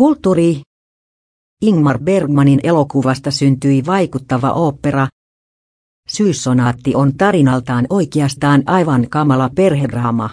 Kulttuuri. Ingmar Bergmanin elokuvasta syntyi vaikuttava opera. Syyssonaatti on tarinaltaan oikeastaan aivan kamala perhedraama.